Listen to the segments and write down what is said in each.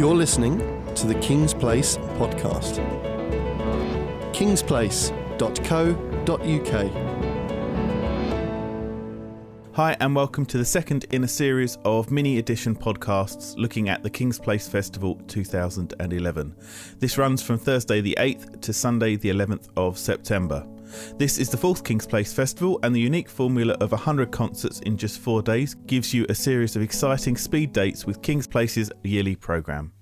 You're listening to the Kings Place podcast. kingsplace.co.uk. Hi, and welcome to the second in a series of mini edition podcasts looking at the Kings Place Festival 2011. This runs from Thursday the 8th to Sunday the 11th of September. This is the fourth Kings Place Festival, and the unique formula of 100 concerts in just four days gives you a series of exciting speed dates with Kings Place's yearly programme.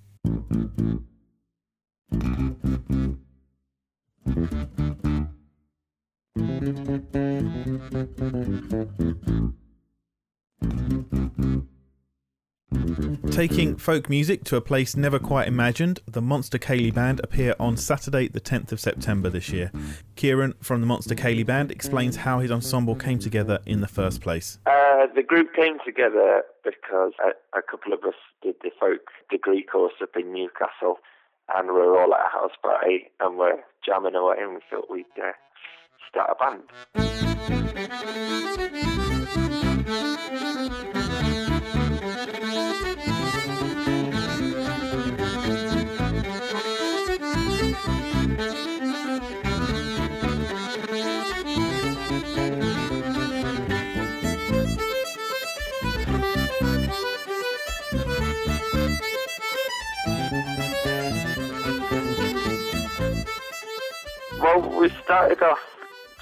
Taking folk music to a place never quite imagined, the Monster Ceilidh Band appear on Saturday, the 10th of September this year. Kieran from the Monster Ceilidh Band explains how his ensemble came together in the first place. Uh, the group came together because a, a, couple of us did the folk degree course up in Newcastle, and we were all at a house party and we're jamming away, and we thought we'd uh, start a band. We started off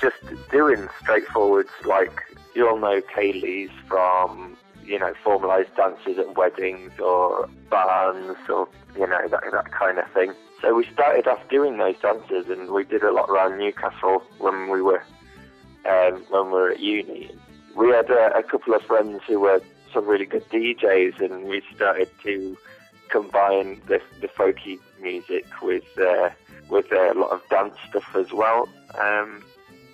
just doing straightforwards, like you all know Ceilidhs from, you know, formalised dances at weddings or barns or, you know, that, that kind of thing. So we started off doing those dances and we did a lot around Newcastle when we were, um, when we were at uni. We had a couple of friends who were some really good DJs and we started to combine the, the folky music with uh, with a lot of dance stuff as well. Um,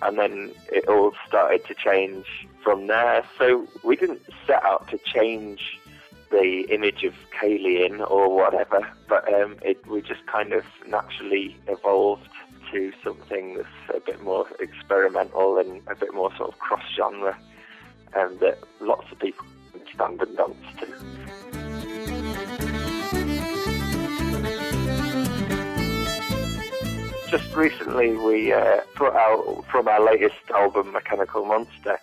and then it all started to change from there. So we didn't set out to change the image of Ceilidh or whatever, but um, it, we just kind of naturally evolved to something that's a bit more experimental and a bit more sort of cross genre, and that lots of people stand and dance recently we uh, put out from our latest album, Mechanical Monster,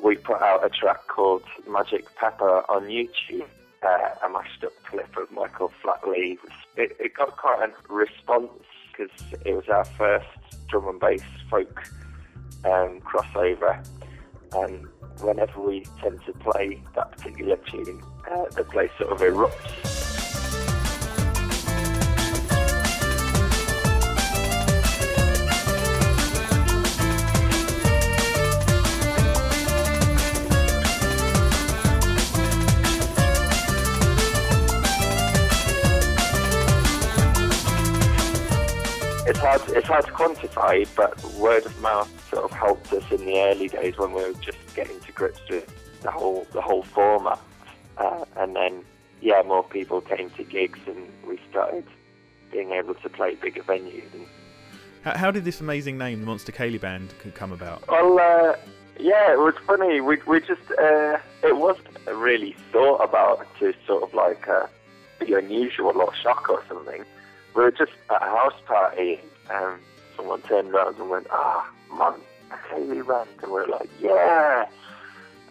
we put out a track called Magic Pepper on YouTube, uh, a mashed up clip of Michael Flatley. It, it got quite a response because it was our first drum and bass folk um, crossover. And whenever we tend to play that particular tune, uh, the place sort of erupts. It's hard it's hard to quantify, but word of mouth sort of helped us in the early days when we were just getting to grips with the whole the whole format, uh, and then yeah, more people came to gigs, and we started being able to play bigger venues. And how, how did this amazing name, the Monster Ceilidh Band, come about? Well, uh, yeah, it was funny. We we just uh, it wasn't really thought about to sort of like uh, be unusual or shock or something we were just at a house party and someone turned around and went, ah, oh, man, Ceilidh Band. And we are like, yeah.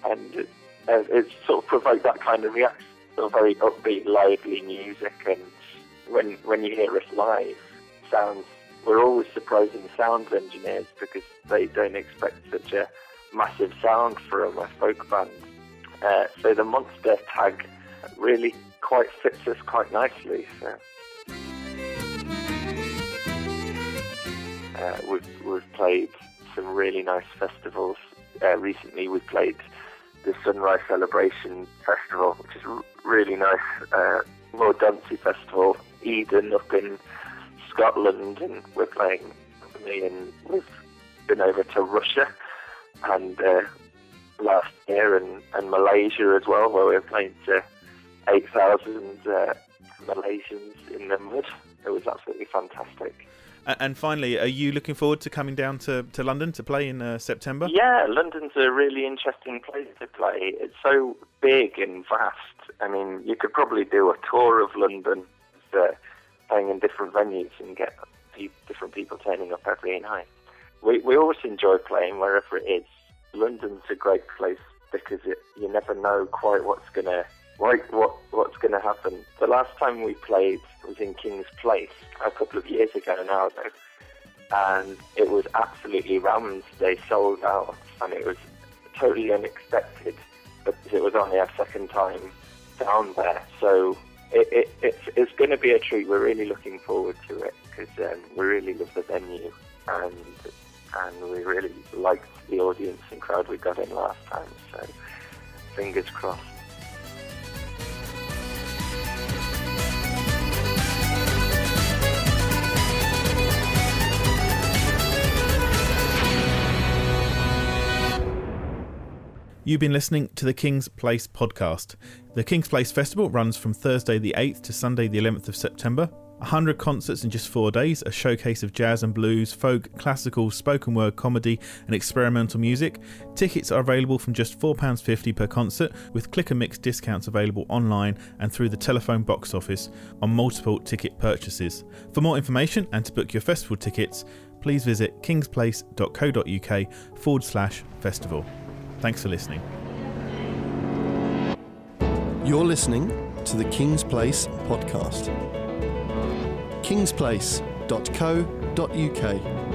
And it, it, sort of provoked that kind of reaction. Sort of very upbeat, lively music. And when, when you hear us live, sounds, we're always surprising sound engineers because they don't expect such a massive sound from a folk band. Uh, so the monster tag really quite fits us quite nicely. So. Uh, we've, we've played some really nice festivals. Uh, recently, we played the Sunrise Celebration Festival, which is really nice. Uh, more dancey festival, Eden up in Scotland, and we're playing. Me and we've been over to Russia and uh, last year, and, and Malaysia as well, where we are playing to 8,000 uh, Malaysians in the mud. It was absolutely fantastic. And finally, are you looking forward to coming down to, to London to play in uh, September? Yeah, London's a really interesting place to play. It's so big and vast. I mean, you could probably do a tour of London. uh, playing in different venues and get different people turning up every night. We we always enjoy playing wherever it is. London's a great place because it, you never know quite what's gonna what what what's gonna happen. The last time we played was in Kings Place a couple of years ago now though, and it was absolutely rammed. They sold out, and it was totally unexpected. But it was only our second time down there, so it, it, it's it's going to be a treat. We're really looking forward to it because um, we really love the venue and and we really liked the audience and crowd we got in last time. So fingers crossed. You've been listening to the Kings Place podcast. The Kings Place Festival runs from Thursday the 8th to Sunday the 11th of September. 100 concerts in just four days, a showcase of jazz and blues, folk, classical, spoken word comedy, and experimental music. Tickets are available from just £4.50 per concert, with click and mix discounts available online and through the telephone box office on multiple ticket purchases. For more information and to book your festival tickets, please visit kingsplace.co.uk forward slash festival. Thanks for listening. You're listening to the Kings Place podcast. kingsplace.co.uk